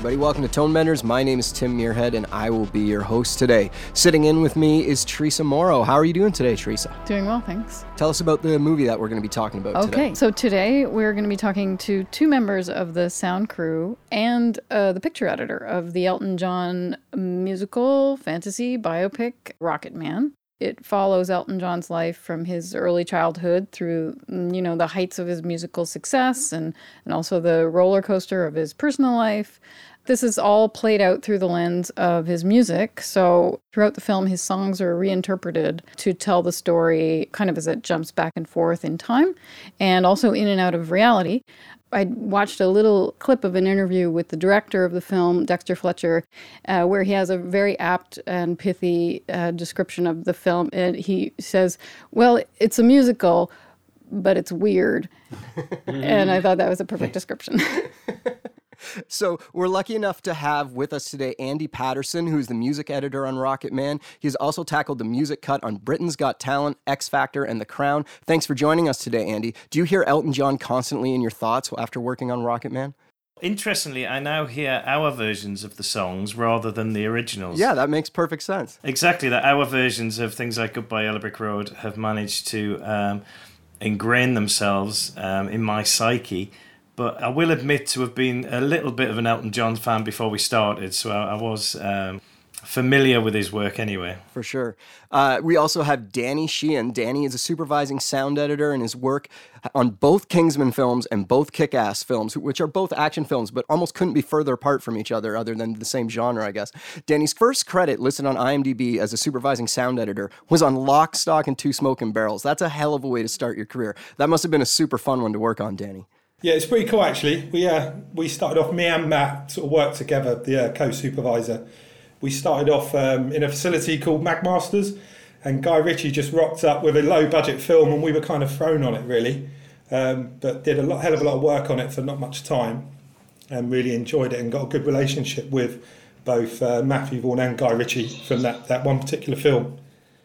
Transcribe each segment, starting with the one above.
everybody, welcome to Tone Benders. My name is Tim Muirhead and I will be your host today. Sitting in with me is Teresa Morrow. How are you doing today, Teresa? Doing well, thanks. Tell us about the movie that we're going to be talking about Okay, today. so today we're going to be talking to two members of the sound crew and uh, the picture editor of the Elton John musical fantasy biopic Rocketman. It follows Elton John's life from his early childhood through, you know, the heights of his musical success and, and also the roller coaster of his personal life. This is all played out through the lens of his music. So throughout the film, his songs are reinterpreted to tell the story kind of as it jumps back and forth in time and also in and out of reality. I watched a little clip of an interview with the director of the film, Dexter Fletcher, uh, where he has a very apt and pithy uh, description of the film. And he says, Well, it's a musical, but it's weird. and I thought that was a perfect description. So, we're lucky enough to have with us today Andy Patterson, who's the music editor on Rocketman. He's also tackled the music cut on Britain's Got Talent, X Factor, and The Crown. Thanks for joining us today, Andy. Do you hear Elton John constantly in your thoughts after working on Rocketman? Interestingly, I now hear our versions of the songs rather than the originals. Yeah, that makes perfect sense. Exactly, that our versions of things like Goodbye Yellow Brick Road have managed to um, ingrain themselves um, in my psyche. But I will admit to have been a little bit of an Elton John fan before we started, so I, I was um, familiar with his work anyway. For sure. Uh, we also have Danny Sheehan. Danny is a supervising sound editor, and his work on both Kingsman films and both Kick Ass films, which are both action films, but almost couldn't be further apart from each other, other than the same genre, I guess. Danny's first credit listed on IMDb as a supervising sound editor was on Lock, Stock, and Two Smoking Barrels. That's a hell of a way to start your career. That must have been a super fun one to work on, Danny. Yeah, it's pretty cool actually. We uh, we started off. Me and Matt sort of worked together, the uh, co-supervisor. We started off um, in a facility called Magmasters, and Guy Ritchie just rocked up with a low-budget film, and we were kind of thrown on it really. Um, but did a lot, hell of a lot of work on it for not much time, and really enjoyed it, and got a good relationship with both uh, Matthew Vaughn and Guy Ritchie from that that one particular film.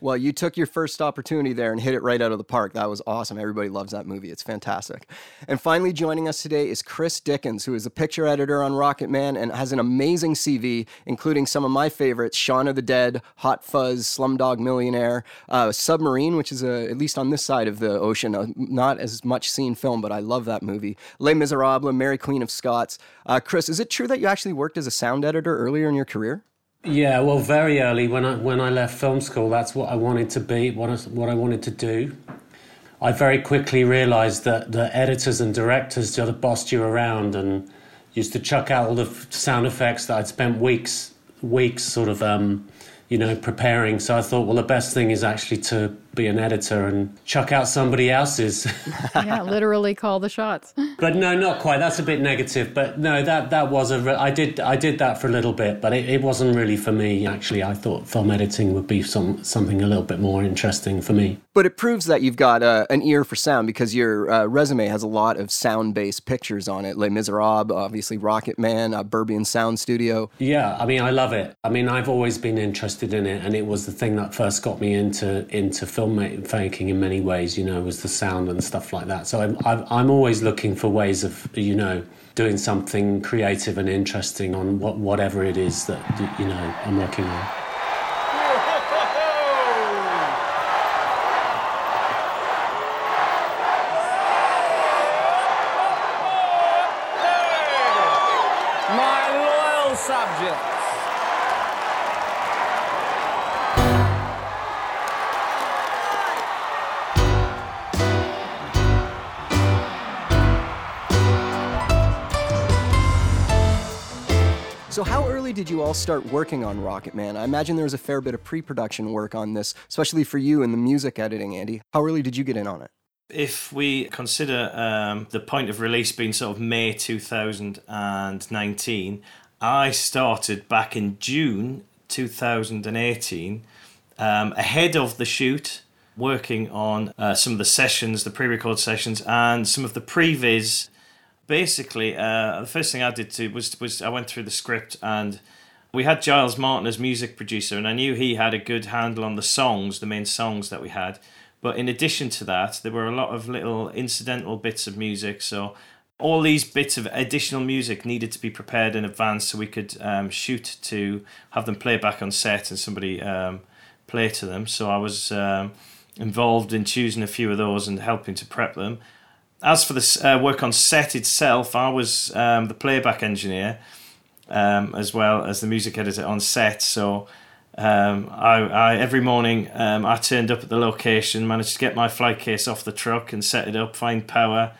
Well, you took your first opportunity there and hit it right out of the park. That was awesome. Everybody loves that movie. It's fantastic. And finally, joining us today is Chris Dickens, who is a picture editor on Rocketman and has an amazing CV, including some of my favorites Shaun of the Dead, Hot Fuzz, Slumdog Millionaire, uh, Submarine, which is, a, at least on this side of the ocean, a not as much seen film, but I love that movie. Les Miserables, Mary Queen of Scots. Uh, Chris, is it true that you actually worked as a sound editor earlier in your career? Yeah, well, very early when I when I left film school, that's what I wanted to be, what I, what I wanted to do. I very quickly realised that the editors and directors sort of bossed you around and used to chuck out all the sound effects that I'd spent weeks weeks sort of um, you know preparing. So I thought, well, the best thing is actually to be an editor and chuck out somebody else's. yeah, literally call the shots. but no, not quite. That's a bit negative. But no, that that was a. Re- I did I did that for a little bit, but it, it wasn't really for me. Actually, I thought film editing would be some something a little bit more interesting for me. But it proves that you've got uh, an ear for sound because your uh, resume has a lot of sound-based pictures on it. Les Miserables, obviously Rocketman, uh, Berberian Sound Studio. Yeah, I mean, I love it. I mean, I've always been interested in it, and it was the thing that first got me into into film filmmaking in many ways. You know, was the sound and stuff like that. So I'm I'm, always looking for ways of you know doing something creative and interesting on what, whatever it is that you know I'm working on. All start working on Rocketman? I imagine there was a fair bit of pre production work on this, especially for you in the music editing, Andy. How early did you get in on it? If we consider um, the point of release being sort of May 2019, I started back in June 2018, um, ahead of the shoot, working on uh, some of the sessions, the pre record sessions, and some of the previs basically, uh, the first thing I did to was was I went through the script and we had Giles Martin as music producer, and I knew he had a good handle on the songs, the main songs that we had. But in addition to that, there were a lot of little incidental bits of music. So all these bits of additional music needed to be prepared in advance so we could um, shoot to have them play back on set and somebody um, play to them. So I was um, involved in choosing a few of those and helping to prep them. As for the uh, work on set itself, I was um, the playback engineer um, as well as the music editor on set. So um, I, I, every morning I turned up at the location, managed to get my flight case off the truck and set it up, find power.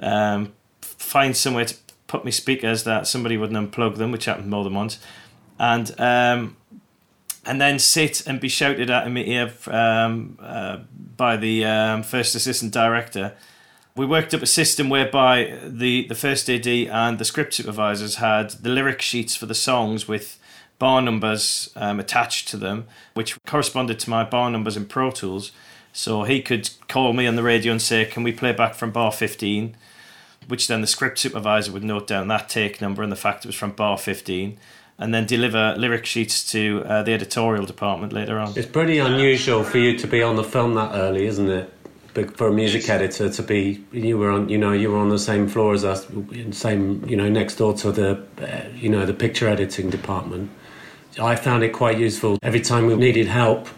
Um, find somewhere to put my speakers that somebody wouldn't unplug them, which happened more than once, and um, and then sit and be shouted at in my ear um, uh, by the um, first assistant director. We worked up a system whereby the, the first AD and the script supervisors had the lyric sheets for the songs with bar numbers um, attached to them, which corresponded to my bar numbers in Pro Tools. So he could call me on the radio and say, Can we play back from bar 15? which then the script supervisor would note down that take number and the fact it was from bar 15 and then deliver lyric sheets to uh, the editorial department later on. It's pretty unusual for you to be on the film that early, isn't it? For a music editor to be, you were on, you know, you were on the same floor as us, same, you know, next door to the, uh, you know, the picture editing department. I found it quite useful. Every time we needed help,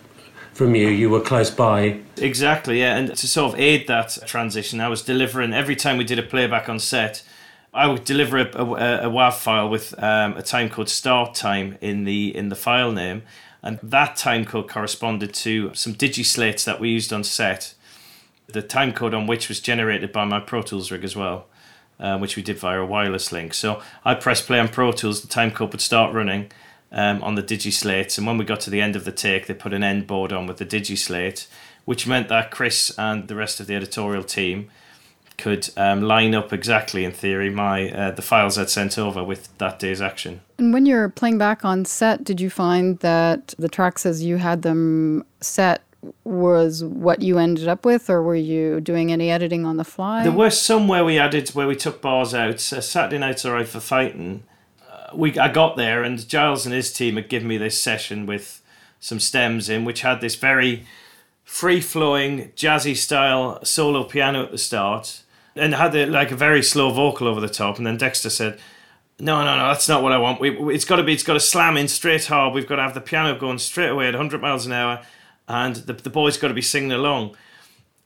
from you. You were close by. Exactly, yeah. And to sort of aid that transition, I was delivering every time we did a playback on set. I would deliver a, a, a WAV file with um, a time code start time in the in the file name, and that time code corresponded to some digislates that we used on set. The time code on which was generated by my Pro Tools rig as well, uh, which we did via a wireless link. So I press play on Pro Tools, the time code would start running, um, on the digislates. And when we got to the end of the take, they put an end board on with the digislate, which meant that Chris and the rest of the editorial team could um, line up exactly, in theory, my uh, the files I'd sent over with that day's action. And when you're playing back on set, did you find that the tracks as you had them set was what you ended up with, or were you doing any editing on the fly? There were some where we added where we took bars out. Uh, Saturday Night's Alright for Fighting we I got there and Giles and his team had given me this session with some stems in, which had this very free flowing jazzy style solo piano at the start, and had a, like a very slow vocal over the top. And then Dexter said, "No, no, no, that's not what I want. We, it's got to be. It's got to slam in straight hard. We've got to have the piano going straight away at 100 miles an hour, and the the boys got to be singing along."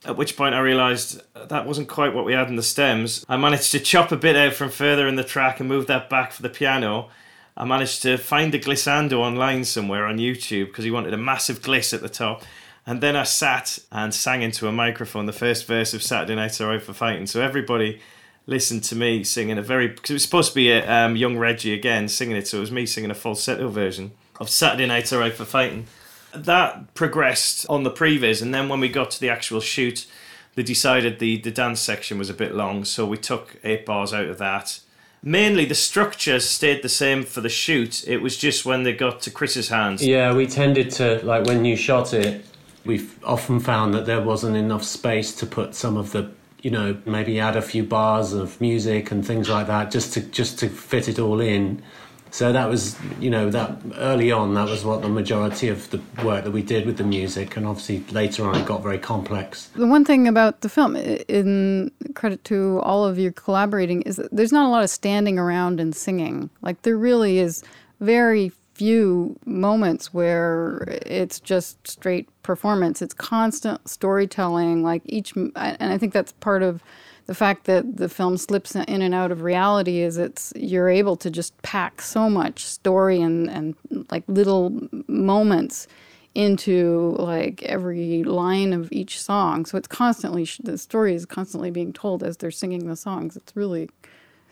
At which point I realised that wasn't quite what we had in the stems. I managed to chop a bit out from further in the track and move that back for the piano. I managed to find a glissando online somewhere on YouTube because he wanted a massive gliss at the top. And then I sat and sang into a microphone the first verse of Saturday Night's Alright for Fighting. So everybody listened to me singing a very because it was supposed to be a um, young Reggie again singing it, so it was me singing a falsetto version of Saturday Night's Alright for Fighting that progressed on the previs, and then when we got to the actual shoot, they decided the the dance section was a bit long, so we took eight bars out of that. Mainly, the structure stayed the same for the shoot. It was just when they got to Chris's hands. Yeah, we tended to like when you shot it. We've often found that there wasn't enough space to put some of the you know maybe add a few bars of music and things like that just to just to fit it all in so that was, you know, that early on, that was what the majority of the work that we did with the music, and obviously later on it got very complex. The one thing about the film, in credit to all of you collaborating, is that there's not a lot of standing around and singing. Like there really is very few moments where it's just straight performance. It's constant storytelling. Like each, and I think that's part of the fact that the film slips in and out of reality is it's you're able to just pack so much story and and like little moments into like every line of each song. So it's constantly the story is constantly being told as they're singing the songs. It's really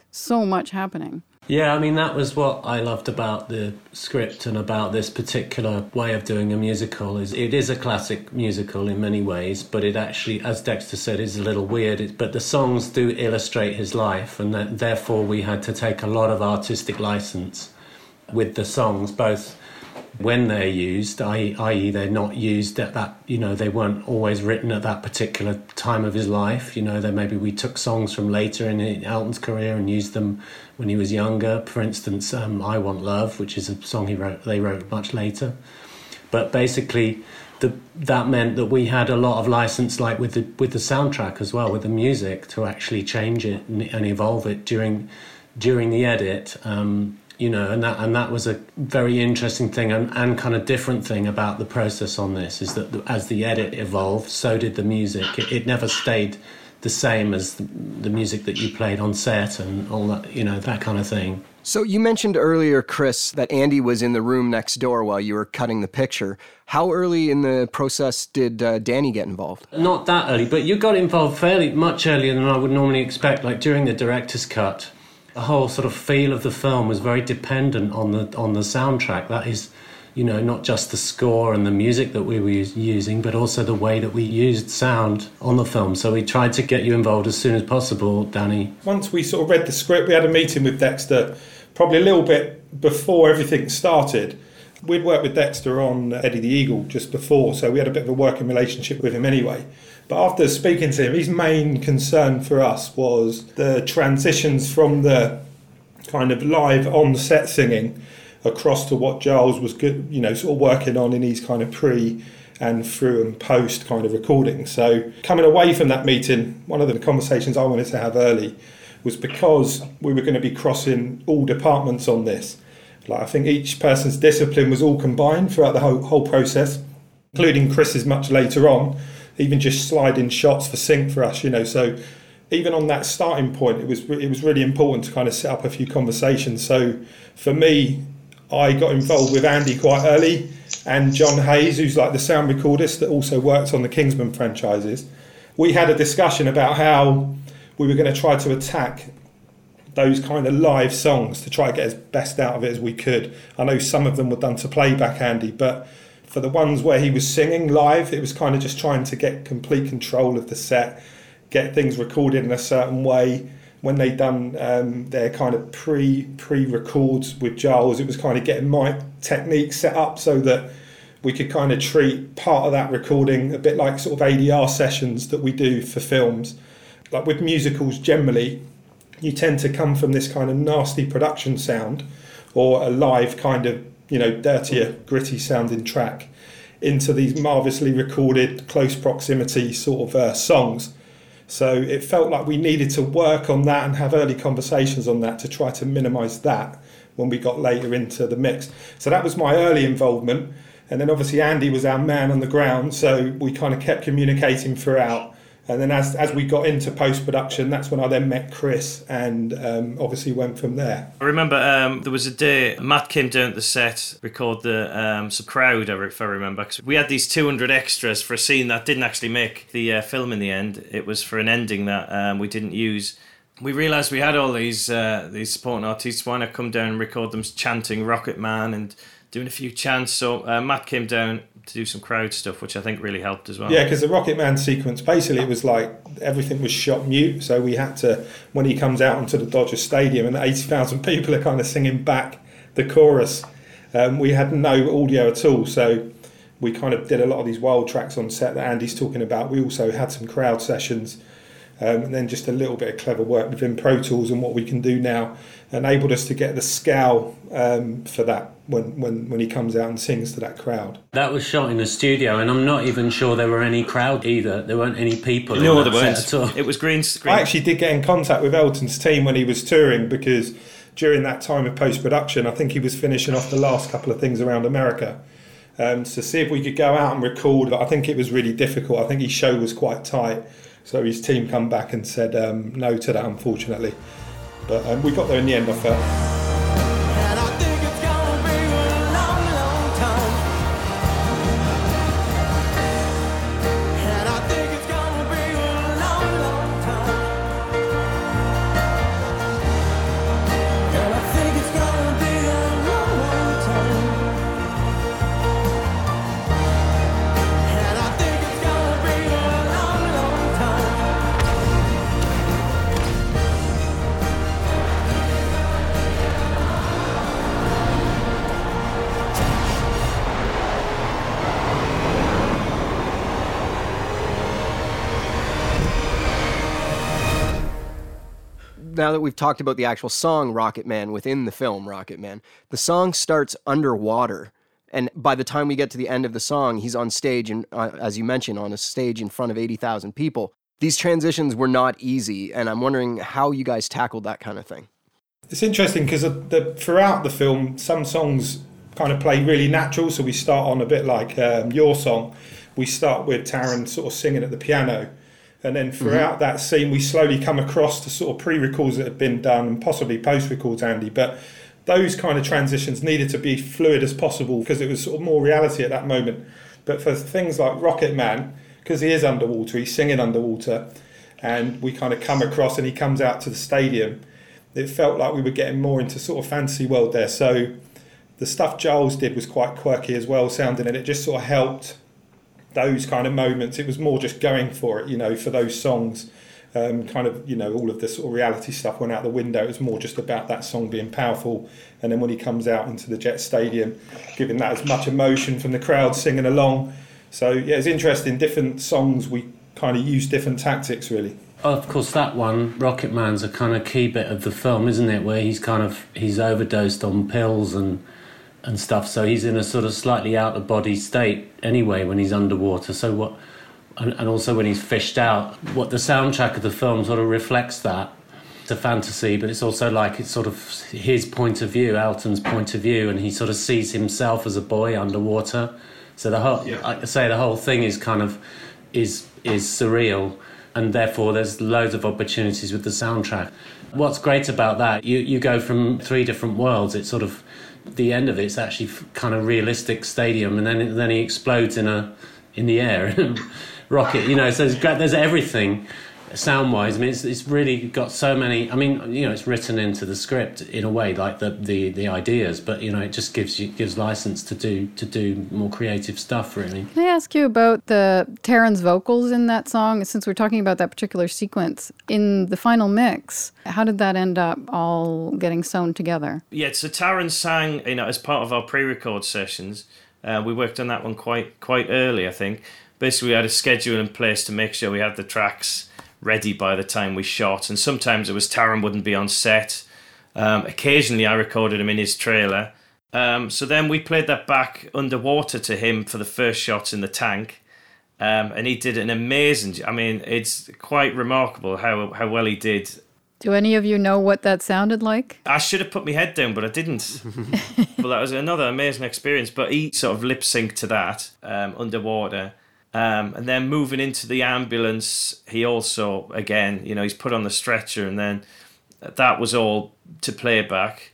so much happening yeah, I mean, that was what I loved about the script and about this particular way of doing a musical. Is It is a classic musical in many ways, but it actually, as Dexter said, is a little weird. But the songs do illustrate his life, and that, therefore we had to take a lot of artistic license with the songs, both when they're used, i.e., they're not used at that, you know, they weren't always written at that particular time of his life. You know, that maybe we took songs from later in Elton's career and used them when he was younger. For instance, um, "I Want Love," which is a song he wrote, they wrote much later. But basically, the, that meant that we had a lot of license, like with the with the soundtrack as well, with the music, to actually change it and, and evolve it during during the edit. Um, you know, and that and that was a very interesting thing and, and kind of different thing about the process on this is that as the edit evolved, so did the music. It, it never stayed the same as the, the, music that you played on set and all that, you know, that kind of thing. So you mentioned earlier, Chris, that Andy was in the room next door while you were cutting the picture. How early in the process did uh, Danny get involved? Not that early, but you got involved fairly much earlier than I would normally expect. Like during the director's cut, the whole sort of feel of the film was very dependent on the on the soundtrack. That is, you know, not just the score and the music that we were using, but also the way that we used sound on the film. So we tried to get you involved as soon as possible, Danny. Once we sort of read the script, we had a meeting with Dexter, probably a little bit before everything started. We'd worked with Dexter on Eddie the Eagle just before, so we had a bit of a working relationship with him anyway. But after speaking to him, his main concern for us was the transitions from the kind of live on set singing across to what Giles was good, you know, sort of working on in his kind of pre and through and post kind of recording. So coming away from that meeting, one of the conversations I wanted to have early was because we were going to be crossing all departments on this. Like I think each person's discipline was all combined throughout the whole whole process, including Chris's much later on even just sliding shots for sync for us, you know. So even on that starting point, it was it was really important to kind of set up a few conversations. So for me, I got involved with Andy quite early, and John Hayes, who's like the sound recordist that also works on the Kingsman franchises. We had a discussion about how we were going to try to attack those kind of live songs to try to get as best out of it as we could. I know some of them were done to playback, Andy, but for the ones where he was singing live, it was kind of just trying to get complete control of the set, get things recorded in a certain way. When they done um, their kind of pre pre records with Giles, it was kind of getting my technique set up so that we could kind of treat part of that recording a bit like sort of ADR sessions that we do for films. Like with musicals, generally, you tend to come from this kind of nasty production sound or a live kind of you know, dirtier, gritty sounding track into these marvelously recorded, close proximity sort of uh, songs. So it felt like we needed to work on that and have early conversations on that to try to minimise that when we got later into the mix. So that was my early involvement. And then obviously Andy was our man on the ground, so we kind of kept communicating throughout. And then as, as we got into post production, that's when I then met Chris and um, obviously went from there. I remember um, there was a day Matt came down to the set, record the um, some crowd, if I remember. Cause we had these 200 extras for a scene that didn't actually make the uh, film in the end. It was for an ending that um, we didn't use. We realised we had all these uh, these supporting artists. Why not come down and record them chanting Rocket Man and doing a few chants? So uh, Matt came down to do some crowd stuff, which I think really helped as well. Yeah, because the Rocket Man sequence basically it was like everything was shot mute, so we had to when he comes out onto the Dodger Stadium and eighty thousand people are kind of singing back the chorus. Um, we had no audio at all, so we kind of did a lot of these wild tracks on set that Andy's talking about. We also had some crowd sessions um, and then just a little bit of clever work within Pro Tools and what we can do now enabled us to get the scale um, for that when, when, when he comes out and sings to that crowd. That was shot in a studio, and I'm not even sure there were any crowd either. There weren't any people. No, there weren't. At all. It was green screen. I actually did get in contact with Elton's team when he was touring because during that time of post production, I think he was finishing off the last couple of things around America. Um, to see if we could go out and record, but I think it was really difficult. I think his show was quite tight. So his team come back and said um, no to that, unfortunately. But um, we got there in the end, I felt. Now that we've talked about the actual song Rocket Man within the film Rocketman, the song starts underwater. And by the time we get to the end of the song, he's on stage, and uh, as you mentioned, on a stage in front of 80,000 people. These transitions were not easy, and I'm wondering how you guys tackled that kind of thing. It's interesting because throughout the film, some songs kind of play really natural. So we start on a bit like um, your song. We start with Taron sort of singing at the piano, and then throughout mm-hmm. that scene, we slowly come across to sort of pre-records that have been done and possibly post-records, Andy. But those kind of transitions needed to be fluid as possible because it was sort of more reality at that moment. But for things like Rocket Man, because he is underwater, he's singing underwater, and we kind of come across and he comes out to the stadium. It felt like we were getting more into sort of fantasy world there. So the stuff Giles did was quite quirky as well sounding, and it just sort of helped those kind of moments. It was more just going for it, you know, for those songs. Um, kind of, you know, all of the sort of reality stuff went out the window. It was more just about that song being powerful. And then when he comes out into the Jet Stadium, giving that as much emotion from the crowd singing along. So, yeah, it's interesting. Different songs, we kind of use different tactics, really. Of course, that one, Rocket Man's a kind of key bit of the film, isn't it? Where he's kind of he's overdosed on pills and and stuff. So he's in a sort of slightly out of body state anyway when he's underwater. So what, and, and also when he's fished out, what the soundtrack of the film sort of reflects that. It's a fantasy, but it's also like it's sort of his point of view, Elton's point of view, and he sort of sees himself as a boy underwater. So the whole, yeah. I say, the whole thing is kind of is is surreal, and therefore there's loads of opportunities with the soundtrack. What's great about that, you you go from three different worlds. It sort of the end of it's actually kind of realistic stadium, and then then he explodes in a in the air, rocket. You know, so there's, there's everything sound wise. I mean, it's, it's really got so many. I mean, you know, it's written into the script in a way, like the, the, the ideas, but you know, it just gives you gives license to do to do more creative stuff. Really. Can I ask you about the Taron's vocals in that song? Since we're talking about that particular sequence in the final mix, how did that end up all getting sewn together? Yeah, so Taron sang, you know, as part of our pre-record sessions. Uh, we worked on that one quite quite early, I think. Basically, we had a schedule in place to make sure we had the tracks ready by the time we shot. And sometimes it was Taron wouldn't be on set. Um, occasionally, I recorded him in his trailer. Um, so then we played that back underwater to him for the first shots in the tank. Um, and he did an amazing. I mean, it's quite remarkable how how well he did. Do any of you know what that sounded like? I should have put my head down, but I didn't. but that was another amazing experience. But he sort of lip synced to that um, underwater. Um, and then moving into the ambulance, he also, again, you know, he's put on the stretcher, and then that was all to playback.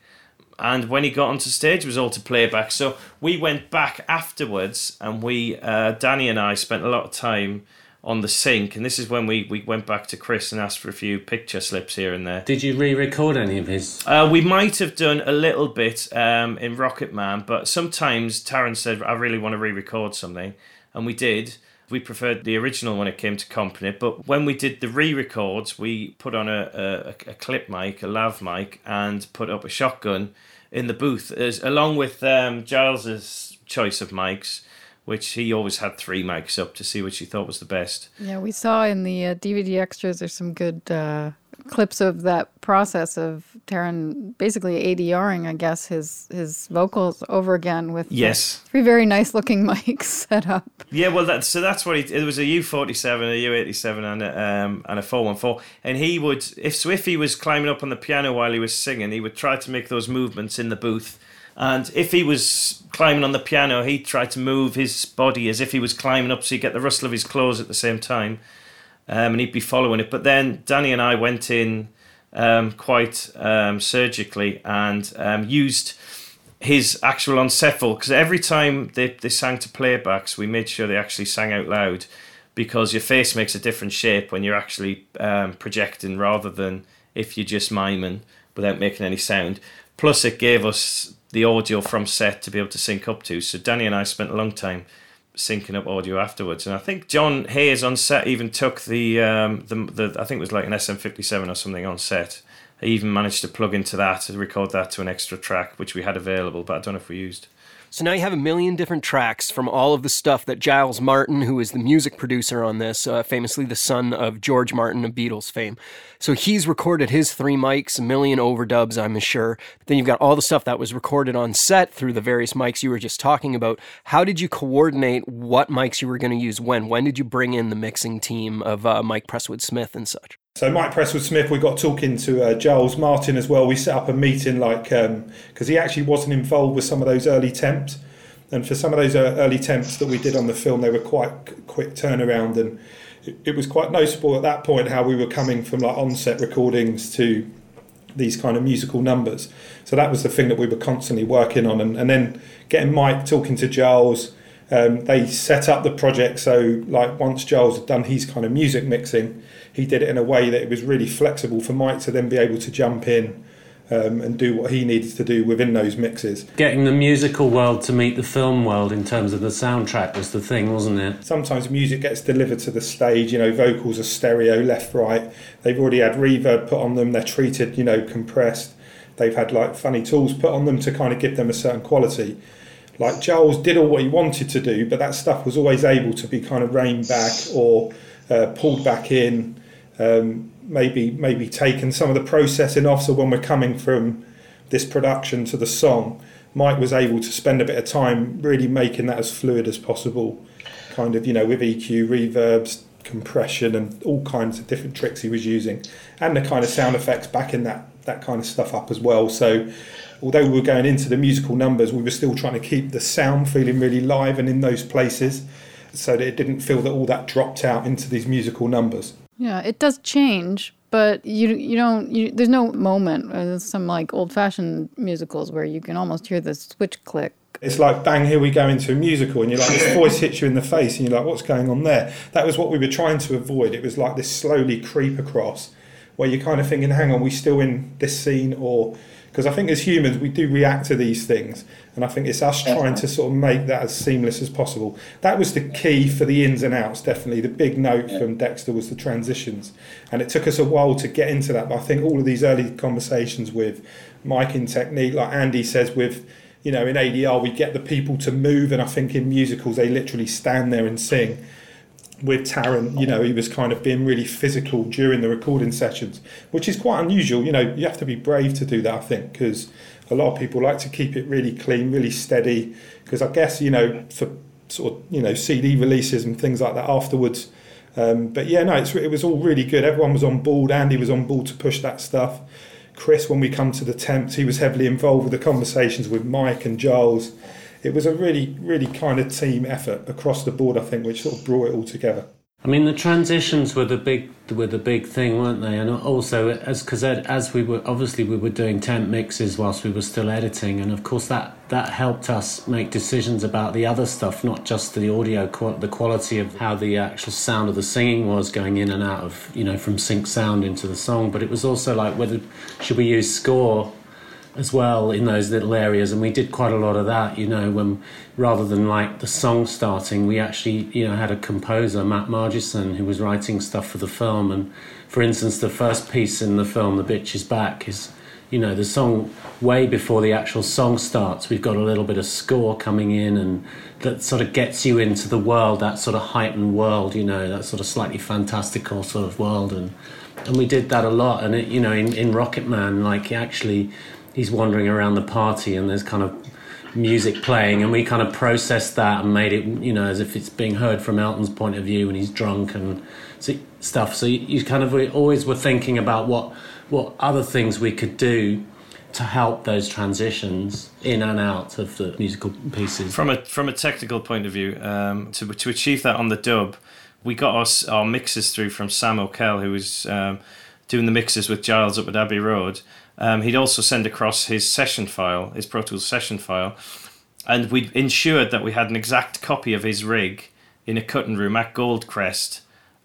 And when he got onto stage, it was all to playback. So we went back afterwards, and we, uh, Danny and I, spent a lot of time on the sync. And this is when we, we went back to Chris and asked for a few picture slips here and there. Did you re record any of his? Uh, we might have done a little bit um, in Rocket Man, but sometimes Taron said, I really want to re record something. And we did. We preferred the original when it came to comping it, but when we did the re-records, we put on a, a, a clip mic, a lav mic, and put up a shotgun in the booth, as along with um, Giles's choice of mics which he always had three mics up to see which he thought was the best. Yeah, we saw in the uh, DVD extras. There's some good uh, clips of that process of Taron basically ADRing, I guess, his his vocals over again with yes three very nice looking mics set up. Yeah, well, that's so that's what he. It was a U forty seven, a U eighty seven, and a um, and a four one four. And he would, if so, if he was climbing up on the piano while he was singing, he would try to make those movements in the booth. And if he was climbing on the piano, he'd try to move his body as if he was climbing up, so you get the rustle of his clothes at the same time um, and he'd be following it. But then Danny and I went in um, quite um, surgically and um, used his actual set because every time they, they sang to playbacks, we made sure they actually sang out loud because your face makes a different shape when you're actually um, projecting rather than if you're just miming without making any sound. Plus, it gave us the audio from set to be able to sync up to. So Danny and I spent a long time syncing up audio afterwards. And I think John Hayes on set even took the um, the, the I think it was like an SM57 or something on set. He even managed to plug into that to record that to an extra track which we had available, but I don't know if we used. So now you have a million different tracks from all of the stuff that Giles Martin, who is the music producer on this, uh, famously the son of George Martin of Beatles fame. So he's recorded his three mics, a million overdubs, I'm sure. But then you've got all the stuff that was recorded on set through the various mics you were just talking about. How did you coordinate what mics you were going to use when? When did you bring in the mixing team of uh, Mike Prestwood Smith and such? So Mike Prestwood Smith, we got talking to uh, Giles Martin as well. We set up a meeting like because um, he actually wasn't involved with some of those early temps, and for some of those uh, early temps that we did on the film, they were quite quick turnaround, and it, it was quite noticeable at that point how we were coming from like on-set recordings to these kind of musical numbers. So that was the thing that we were constantly working on, and, and then getting Mike talking to Giles. Um, they set up the project so like once Giles had done his kind of music mixing he did it in a way that it was really flexible for Mike to then be able to jump in um, and do what he needed to do within those mixes. Getting the musical world to meet the film world in terms of the soundtrack was the thing, wasn't it? Sometimes music gets delivered to the stage, you know, vocals are stereo, left, right. They've already had reverb put on them, they're treated, you know, compressed. They've had like funny tools put on them to kind of give them a certain quality. Like Giles did all what he wanted to do, but that stuff was always able to be kind of reined back or uh, pulled back in um, maybe maybe taken some of the processing off. So when we're coming from this production to the song, Mike was able to spend a bit of time really making that as fluid as possible, kind of you know with EQ, reverbs, compression, and all kinds of different tricks he was using, and the kind of sound effects backing that that kind of stuff up as well. So. Although we were going into the musical numbers, we were still trying to keep the sound feeling really live and in those places so that it didn't feel that all that dropped out into these musical numbers. Yeah, it does change, but you you don't you, there's no moment. There's some like old fashioned musicals where you can almost hear the switch click. It's like bang, here we go into a musical, and you're like this voice hits you in the face, and you're like, what's going on there? That was what we were trying to avoid. It was like this slowly creep across, where you're kind of thinking, hang on, we still in this scene, or because I think as humans we do react to these things, and I think it's us trying to sort of make that as seamless as possible. That was the key for the ins and outs, definitely. The big note from Dexter was the transitions, and it took us a while to get into that. But I think all of these early conversations with Mike in technique, like Andy says, with you know in ADR we get the people to move, and I think in musicals they literally stand there and sing with Taron, you know, he was kind of being really physical during the recording sessions, which is quite unusual. You know, you have to be brave to do that, I think, because a lot of people like to keep it really clean, really steady. Because I guess you know for sort of you know CD releases and things like that afterwards. Um, but yeah, no, it was all really good. Everyone was on board. Andy was on board to push that stuff. Chris, when we come to the temps, he was heavily involved with the conversations with Mike and Giles. It was a really, really kind of team effort across the board, I think, which sort of brought it all together. I mean, the transitions were the big were the big thing, weren't they? And also, as because as we were obviously we were doing temp mixes whilst we were still editing, and of course that that helped us make decisions about the other stuff, not just the audio, the quality of how the actual sound of the singing was going in and out of you know from sync sound into the song, but it was also like whether should we use score as well in those little areas and we did quite a lot of that you know when rather than like the song starting we actually you know had a composer matt margeson who was writing stuff for the film and for instance the first piece in the film the bitch is back is you know the song way before the actual song starts we've got a little bit of score coming in and that sort of gets you into the world that sort of heightened world you know that sort of slightly fantastical sort of world and and we did that a lot and it, you know in, in rocket man like he actually he's wandering around the party and there's kind of music playing and we kind of processed that and made it you know as if it's being heard from Elton's point of view and he's drunk and stuff. So you, you kind of always were thinking about what what other things we could do to help those transitions in and out of the musical pieces. From a from a technical point of view um, to to achieve that on the dub we got our, our mixes through from Sam O'Kell who was um, doing the mixes with Giles up at Abbey Road um, he'd also send across his session file, his Pro Tools session file, and we ensured that we had an exact copy of his rig in a cutting room at Goldcrest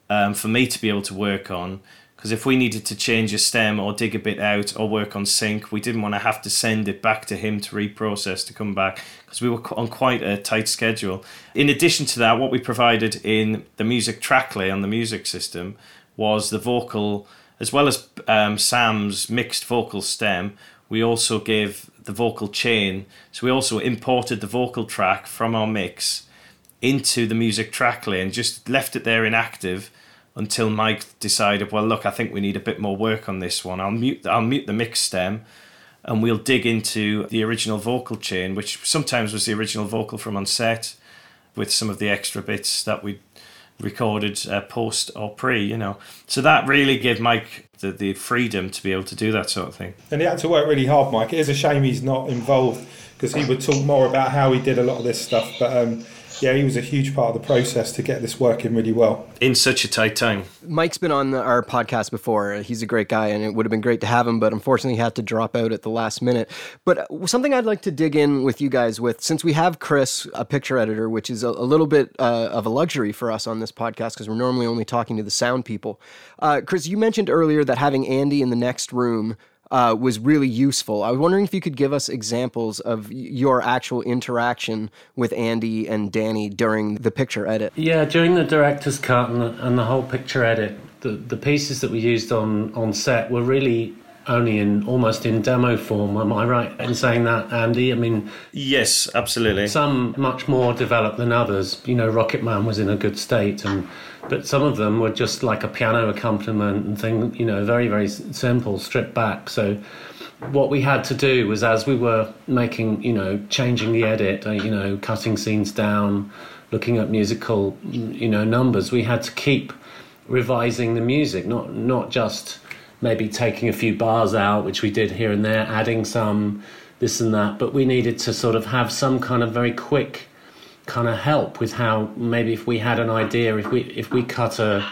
um, for me to be able to work on. Because if we needed to change a stem or dig a bit out or work on sync, we didn't want to have to send it back to him to reprocess to come back because we were on quite a tight schedule. In addition to that, what we provided in the music tracklay on the music system was the vocal as well as um, Sam's mixed vocal stem, we also gave the vocal chain. So we also imported the vocal track from our mix into the music track lane, just left it there inactive until Mike decided, well, look, I think we need a bit more work on this one. I'll mute, I'll mute the mix stem, and we'll dig into the original vocal chain, which sometimes was the original vocal from on set, with some of the extra bits that we recorded uh, post or pre, you know. So that really gave Mike the, the freedom to be able to do that sort of thing. And he had to work really hard, Mike. It is a shame he's not involved because he would talk more about how he did a lot of this stuff. But um, yeah, he was a huge part of the process to get this working really well. In such a tight time. Mike's been on our podcast before. He's a great guy, and it would have been great to have him, but unfortunately, he had to drop out at the last minute. But something I'd like to dig in with you guys with, since we have Chris, a picture editor, which is a, a little bit uh, of a luxury for us on this podcast because we're normally only talking to the sound people. Uh, Chris, you mentioned earlier that having Andy in the next room uh, was really useful. I was wondering if you could give us examples of your actual interaction with Andy and Danny during the picture edit. Yeah, during the director's cut and the, and the whole picture edit, the, the pieces that we used on, on set were really only in almost in demo form. Am I right in saying that, Andy? I mean, yes, absolutely. Some much more developed than others. You know, Rocket Man was in a good state, and but some of them were just like a piano accompaniment and thing. You know, very very simple, stripped back. So. What we had to do was, as we were making, you know, changing the edit, uh, you know, cutting scenes down, looking at musical, you know, numbers, we had to keep revising the music, not not just maybe taking a few bars out, which we did here and there, adding some this and that. But we needed to sort of have some kind of very quick kind of help with how maybe if we had an idea, if we if we cut a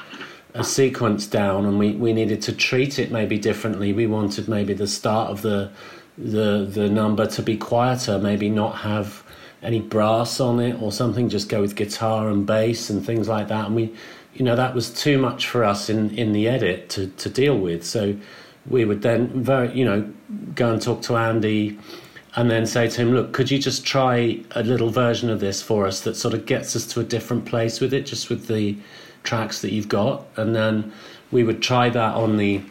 a sequence down and we, we needed to treat it maybe differently. We wanted maybe the start of the the the number to be quieter, maybe not have any brass on it or something, just go with guitar and bass and things like that. And we you know that was too much for us in in the edit to to deal with so we would then very you know go and talk to Andy and then say to him look could you just try a little version of this for us that sort of gets us to a different place with it just with the tracks that you've got? And then we would try that on the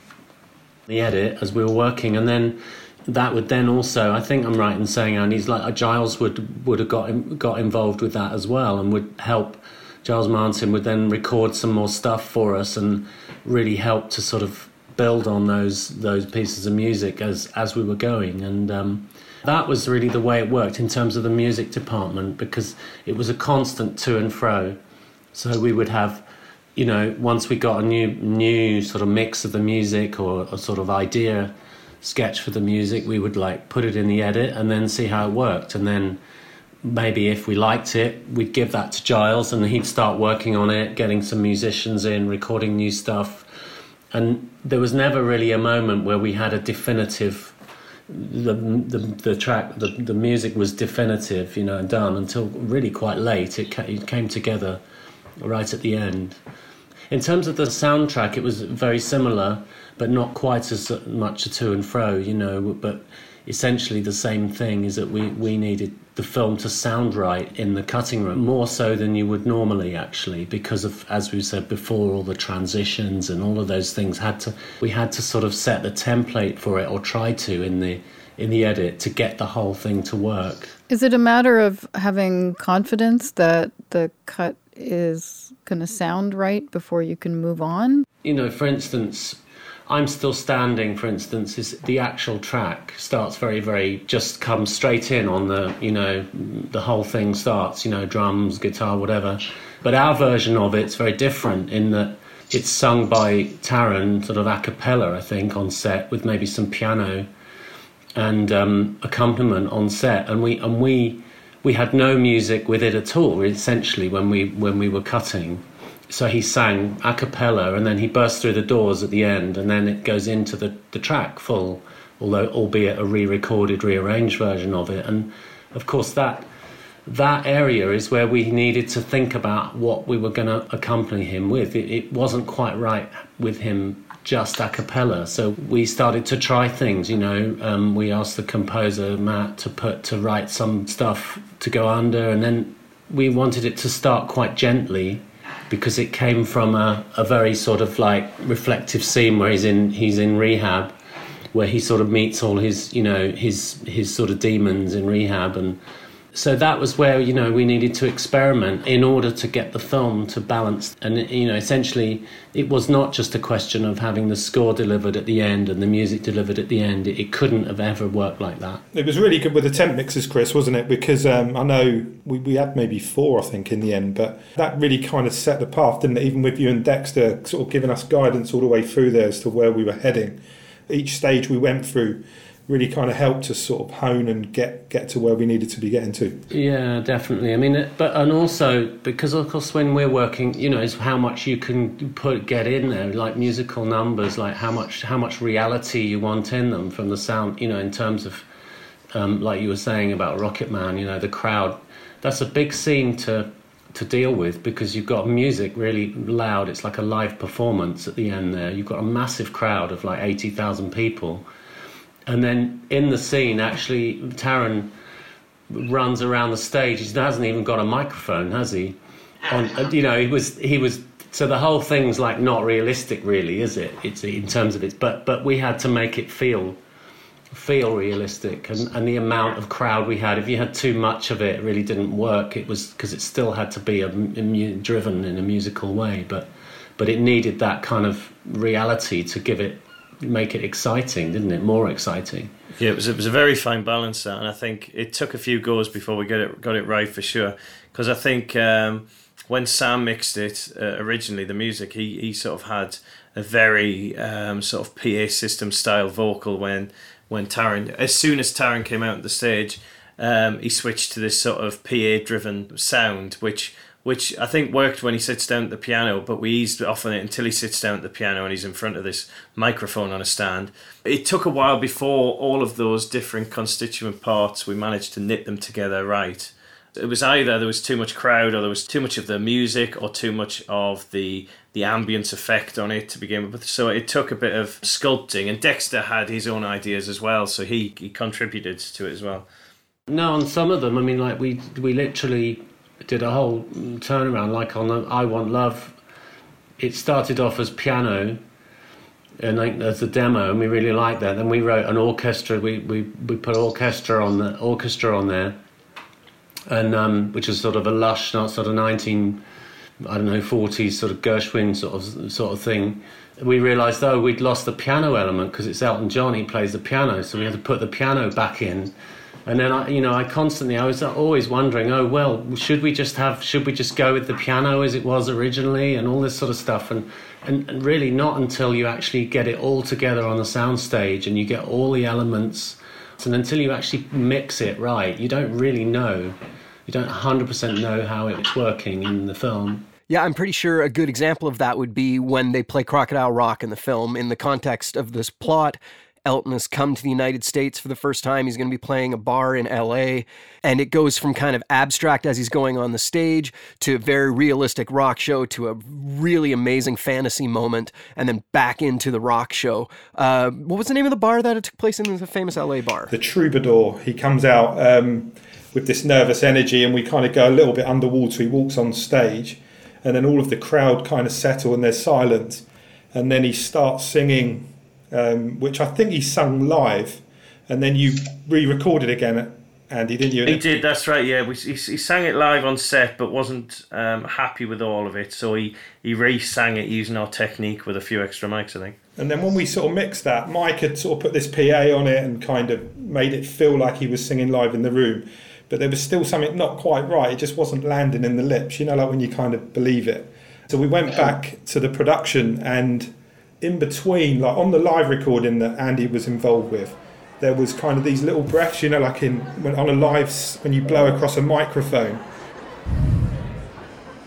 the edit as we were working. And then that would then also I think I'm right in saying Andy's like Giles would would have got got involved with that as well and would help Giles Martin would then record some more stuff for us and really help to sort of build on those those pieces of music as as we were going. And um, that was really the way it worked in terms of the music department because it was a constant to and fro so we would have you know once we got a new new sort of mix of the music or a sort of idea sketch for the music we would like put it in the edit and then see how it worked and then maybe if we liked it, we'd give that to Giles and he'd start working on it, getting some musicians in, recording new stuff. And there was never really a moment where we had a definitive. The the, the track the, the music was definitive, you know, and done until really quite late. It, ca- it came together right at the end. In terms of the soundtrack, it was very similar, but not quite as much a to and fro, you know. But essentially the same thing is that we, we needed the film to sound right in the cutting room more so than you would normally actually because of as we said before all the transitions and all of those things had to we had to sort of set the template for it or try to in the in the edit to get the whole thing to work. Is it a matter of having confidence that the cut is going to sound right before you can move on? You know for instance I'm Still Standing, for instance, is the actual track starts very, very just comes straight in on the, you know, the whole thing starts, you know, drums, guitar, whatever. But our version of it's very different in that it's sung by Taron, sort of a cappella, I think, on set with maybe some piano and um, accompaniment on set, and we and we we had no music with it at all, essentially, when we when we were cutting so he sang a cappella and then he burst through the doors at the end and then it goes into the, the track full although albeit a re-recorded rearranged version of it. And of course that that area is where we needed to think about what we were going to accompany him with. It, it wasn't quite right with him just a cappella. So we started to try things you know. Um, we asked the composer matt to put to write some stuff to go under and then we wanted it to start quite gently because it came from a, a very sort of like reflective scene where he's in he's in rehab where he sort of meets all his you know his his sort of demons in rehab and so that was where you know we needed to experiment in order to get the film to balance and you know essentially it was not just a question of having the score delivered at the end and the music delivered at the end it, couldn't have ever worked like that It was really good with the temp mixes, Chris, wasn't it? Because um, I know we, we had maybe four, I think, in the end, but that really kind of set the path, didn't it? Even with you and Dexter sort of giving us guidance all the way through there as to where we were heading. Each stage we went through really kind of helped us sort of hone and get, get to where we needed to be getting to. Yeah, definitely. I mean, but and also because of course when we're working, you know, is how much you can put get in there, like musical numbers, like how much how much reality you want in them from the sound, you know, in terms of um, like you were saying about Rocket Man, you know, the crowd. That's a big scene to to deal with because you've got music really loud. It's like a live performance at the end there. You've got a massive crowd of like eighty thousand people. And then in the scene, actually, Taron runs around the stage. He hasn't even got a microphone, has he? On, uh, you know, he was he was. So the whole thing's like not realistic, really, is it? It's in terms of it, but but we had to make it feel feel realistic, and, and the amount of crowd we had. If you had too much of it, it really didn't work. It was because it still had to be a, a driven in a musical way, but but it needed that kind of reality to give it make it exciting, didn't it? More exciting. Yeah, it was it was a very fine balance that, and I think it took a few goes before we got it got it right for sure. Because I think um, when Sam mixed it uh, originally, the music he he sort of had a very um, sort of PA system style vocal when when Taron as soon as Taron came out on the stage, um, he switched to this sort of PA driven sound, which which I think worked when he sits down at the piano, but we eased off on it until he sits down at the piano and he's in front of this microphone on a stand. It took a while before all of those different constituent parts we managed to knit them together right. It was either there was too much crowd or there was too much of the music or too much of the the ambience effect on it to begin with. So it took a bit of sculpting and Dexter had his own ideas as well, so he, he contributed to it as well. No, on some of them, I mean, like we we literally did a whole turnaround. Like on "I Want Love," it started off as piano, and like as a demo, and we really liked that. Then we wrote an orchestra. We we we put orchestra on the orchestra on there, and um, which is sort of a lush, not sort of nineteen, I don't know, forties sort of Gershwin sort of sort of thing. We realised though we'd lost the piano element because it's Elton John. He plays the piano, so we had to put the piano back in. And then I, you know, I constantly, I was always wondering, oh well, should we just have, should we just go with the piano as it was originally, and all this sort of stuff, and and, and really not until you actually get it all together on the soundstage and you get all the elements, and until you actually mix it right, you don't really know, you don't 100% know how it's working in the film. Yeah, I'm pretty sure a good example of that would be when they play Crocodile Rock in the film. In the context of this plot, Elton has come to the United States for the first time. He's going to be playing a bar in LA. And it goes from kind of abstract as he's going on the stage to a very realistic rock show to a really amazing fantasy moment and then back into the rock show. Uh, what was the name of the bar that it took place in the famous LA bar? the troubadour he comes out um, with this nervous energy and we kind of go a little bit underwater he walks on stage and then all of the crowd kind of settle and there's silence and then he starts singing um, which i think he sung live and then you re-recorded again andy didn't you He did, that's right. Yeah, we, he, he sang it live on set, but wasn't um, happy with all of it, so he he re-sang it using our technique with a few extra mics. I think. And then when we sort of mixed that, Mike had sort of put this PA on it and kind of made it feel like he was singing live in the room. But there was still something not quite right. It just wasn't landing in the lips, you know, like when you kind of believe it. So we went back to the production and in between, like on the live recording that Andy was involved with, there was kind of these little breaths, you know, like in when on a live when you blow across a microphone.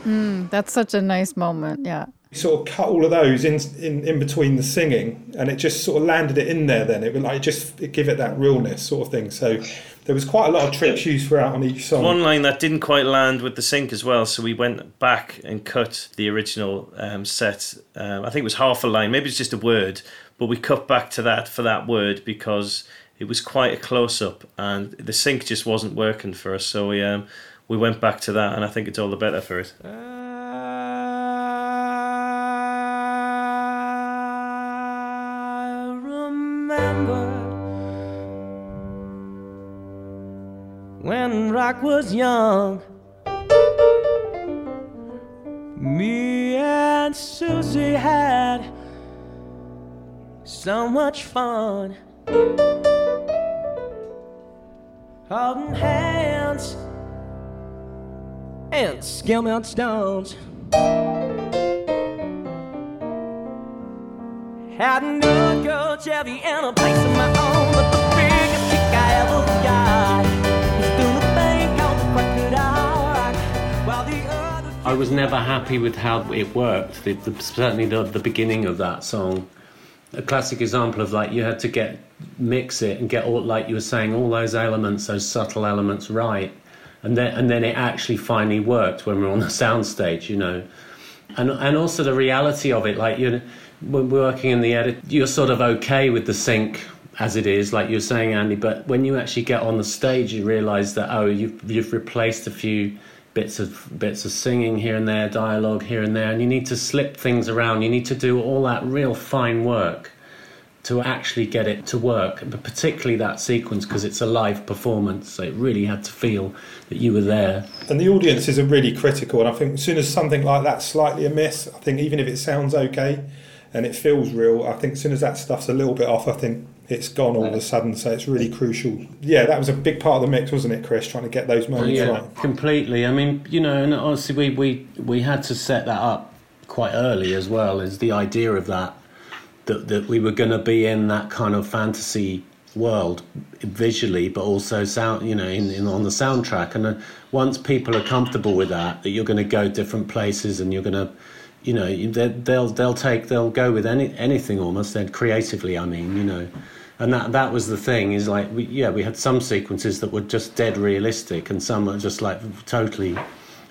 Hmm, that's such a nice moment. Yeah. We sort of cut all of those in, in in between the singing, and it just sort of landed it in there. Then it would like just it give it that realness sort of thing. So there was quite a lot of tricks used throughout on each song. One line that didn't quite land with the sync as well, so we went back and cut the original um, set. Um, I think it was half a line, maybe it's just a word, but we cut back to that for that word because it was quite a close up, and the sync just wasn't working for us. So we um, we went back to that, and I think it's all the better for it. I was young. Me and Susie had so much fun. Holding hands and skimming on stones. Had a new girl Chevy and a place of my own, I was never happy with how it worked. The, the, certainly the, the beginning of that song, a classic example of like you had to get mix it and get all like you were saying all those elements, those subtle elements right, and then and then it actually finally worked when we we're on the soundstage, you know, and and also the reality of it, like you when working in the edit, you're sort of okay with the sync as it is, like you're saying, Andy. But when you actually get on the stage, you realise that oh, you've you've replaced a few bits of bits of singing here and there, dialogue here and there, and you need to slip things around. You need to do all that real fine work to actually get it to work, but particularly that sequence because it's a live performance, so it really had to feel that you were there. And the audiences are really critical, and I think as soon as something like that's slightly amiss, I think even if it sounds okay and it feels real, I think as soon as that stuff's a little bit off, I think it's gone all of a sudden. So it's really crucial. Yeah, that was a big part of the mix, wasn't it, Chris? Trying to get those moments yeah, right. completely. I mean, you know, and honestly, we, we we had to set that up quite early as well. Is the idea of that that that we were going to be in that kind of fantasy world visually, but also sound, you know, in, in on the soundtrack. And uh, once people are comfortable with that, that you're going to go different places and you're going to, you know, they, they'll they'll take they'll go with any anything almost. Then creatively, I mean, you know. And that that was the thing is like we, yeah we had some sequences that were just dead realistic and some were just like totally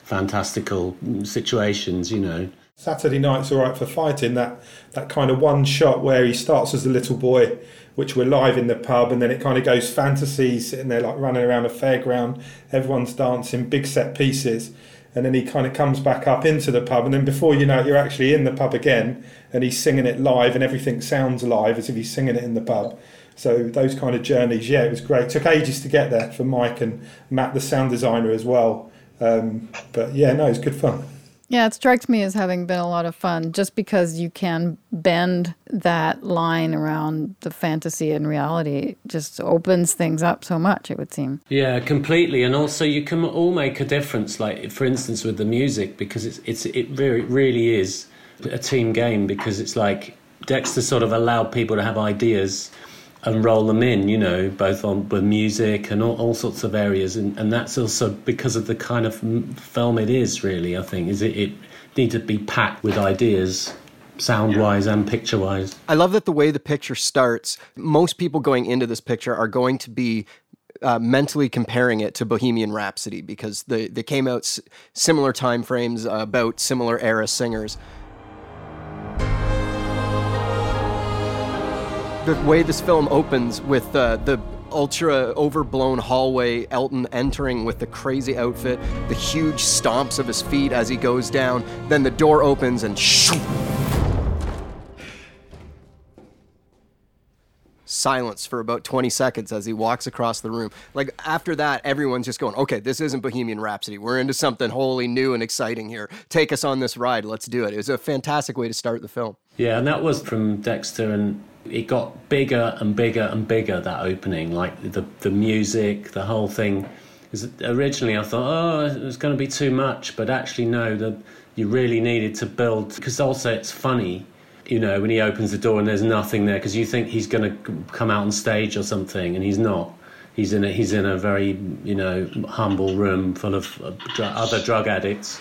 fantastical situations you know Saturday night's all right for fighting. That that kind of one shot where he starts as a little boy, which we're live in the pub, and then it kind of goes fantasy, sitting there like running around a fairground, everyone's dancing, big set pieces, and then he kind of comes back up into the pub, and then before you know it, you're actually in the pub again, and he's singing it live, and everything sounds live as if he's singing it in the pub. So those kind of journeys, yeah, it was great. Took ages to get there for Mike and Matt, the sound designer, as well. Um, but yeah, no, it's good fun. Yeah, it strikes me as having been a lot of fun just because you can bend that line around the fantasy and reality just opens things up so much it would seem. Yeah, completely. And also you can all make a difference like for instance with the music because it's it's it really really is a team game because it's like Dexter sort of allowed people to have ideas and roll them in, you know, both on with music and all, all sorts of areas, and, and that's also because of the kind of film it is. Really, I think is it, it needs to be packed with ideas sound wise and picture wise. I love that the way the picture starts, most people going into this picture are going to be uh, mentally comparing it to Bohemian Rhapsody because they, they came out s- similar time frames, uh, about similar era singers. The way this film opens with uh, the ultra overblown hallway, Elton entering with the crazy outfit, the huge stomps of his feet as he goes down, then the door opens and shoo, silence for about 20 seconds as he walks across the room. Like after that, everyone's just going, okay, this isn't Bohemian Rhapsody. We're into something wholly new and exciting here. Take us on this ride. Let's do it. It was a fantastic way to start the film. Yeah, and that was from Dexter, and it got bigger and bigger and bigger that opening, like the the music, the whole thing. Because originally I thought, oh, it was going to be too much, but actually no, the, you really needed to build. Because also it's funny you know, when he opens the door and there's nothing there because you think he's going to come out on stage or something, and he's not. He's in a he's in a very you know humble room full of uh, other drug addicts.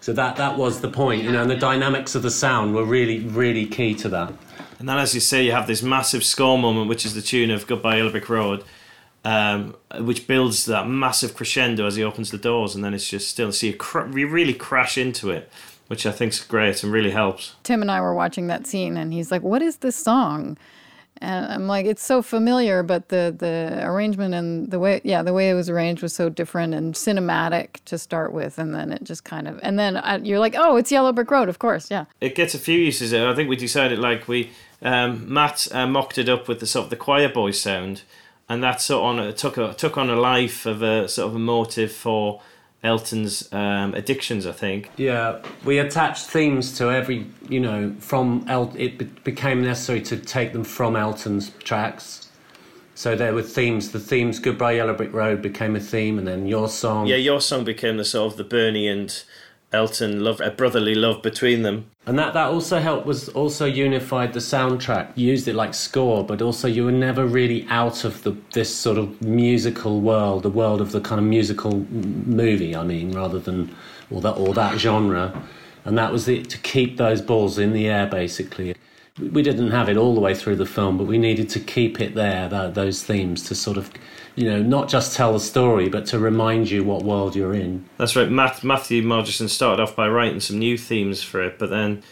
So that that was the point, you know, and the dynamics of the sound were really really key to that. And then, as you say, you have this massive score moment, which is the tune of "Goodbye Yellow Road," um, which builds that massive crescendo as he opens the doors, and then it's just still. So you, cr- you really crash into it which I think is great and really helps. Tim and I were watching that scene, and he's like, "What is this song?" And I'm like, "It's so familiar, but the the arrangement and the way, yeah, the way it was arranged was so different and cinematic to start with, and then it just kind of, and then I, you're like, oh, it's Yellow Brick Road, of course, yeah." It gets a few uses. I think we decided like we um, Matt uh, mocked it up with the sort of the choir boy sound. and that sort of took a, took on a life of a sort of a motive for Elton's um, addictions. I think. Yeah, we attached themes to every, you know, from El- it be- became necessary to take them from Elton's tracks. So there were themes. The themes "Goodbye Yellow Brick Road" became a theme, and then your song. Yeah, your song became the sort of the Bernie and Elton love, a brotherly love between them. And that, that also helped was also unified the soundtrack, used it like score, but also you were never really out of the this sort of musical world, the world of the kind of musical movie. I mean, rather than or that or that genre, and that was the, to keep those balls in the air. Basically, we didn't have it all the way through the film, but we needed to keep it there. That, those themes to sort of, you know, not just tell the story, but to remind you what world you're in. That's right. Matt, Matthew Margeson started off by writing some new themes for it, but then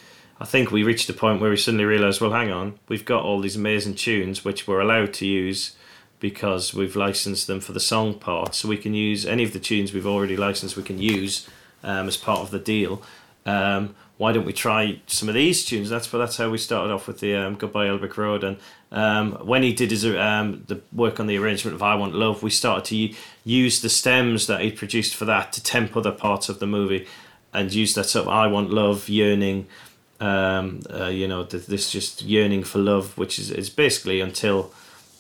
I think we reached a point where we suddenly realised, well, hang on, we've got all these amazing tunes which we're allowed to use because we've licensed them for the song part. So we can use any of the tunes we've already licensed, we can use um, as part of the deal. Um, why don't we try some of these tunes? That's that's how we started off with the um, Goodbye Yellow Brick Road. And um, when he did his um, the work on the arrangement of I Want Love, we started to use the stems that he produced for that to temp other parts of the movie, and use that sort of I Want Love yearning. Um, uh, you know, th- this just yearning for love, which is, is basically until,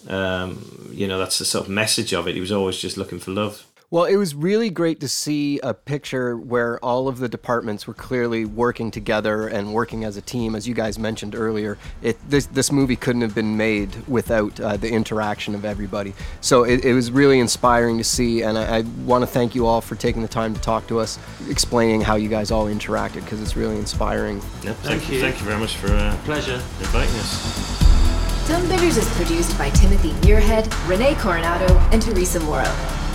um, you know, that's the sort of message of it. He was always just looking for love. Well, it was really great to see a picture where all of the departments were clearly working together and working as a team. As you guys mentioned earlier, it, this, this movie couldn't have been made without uh, the interaction of everybody. So it, it was really inspiring to see, and I, I want to thank you all for taking the time to talk to us, explaining how you guys all interacted, because it's really inspiring. Yep, thank, Thank you. you. Thank you very much for uh, Pleasure. inviting us. Tonebenders is produced by Timothy Muirhead, Renee Coronado, and Teresa Morrow.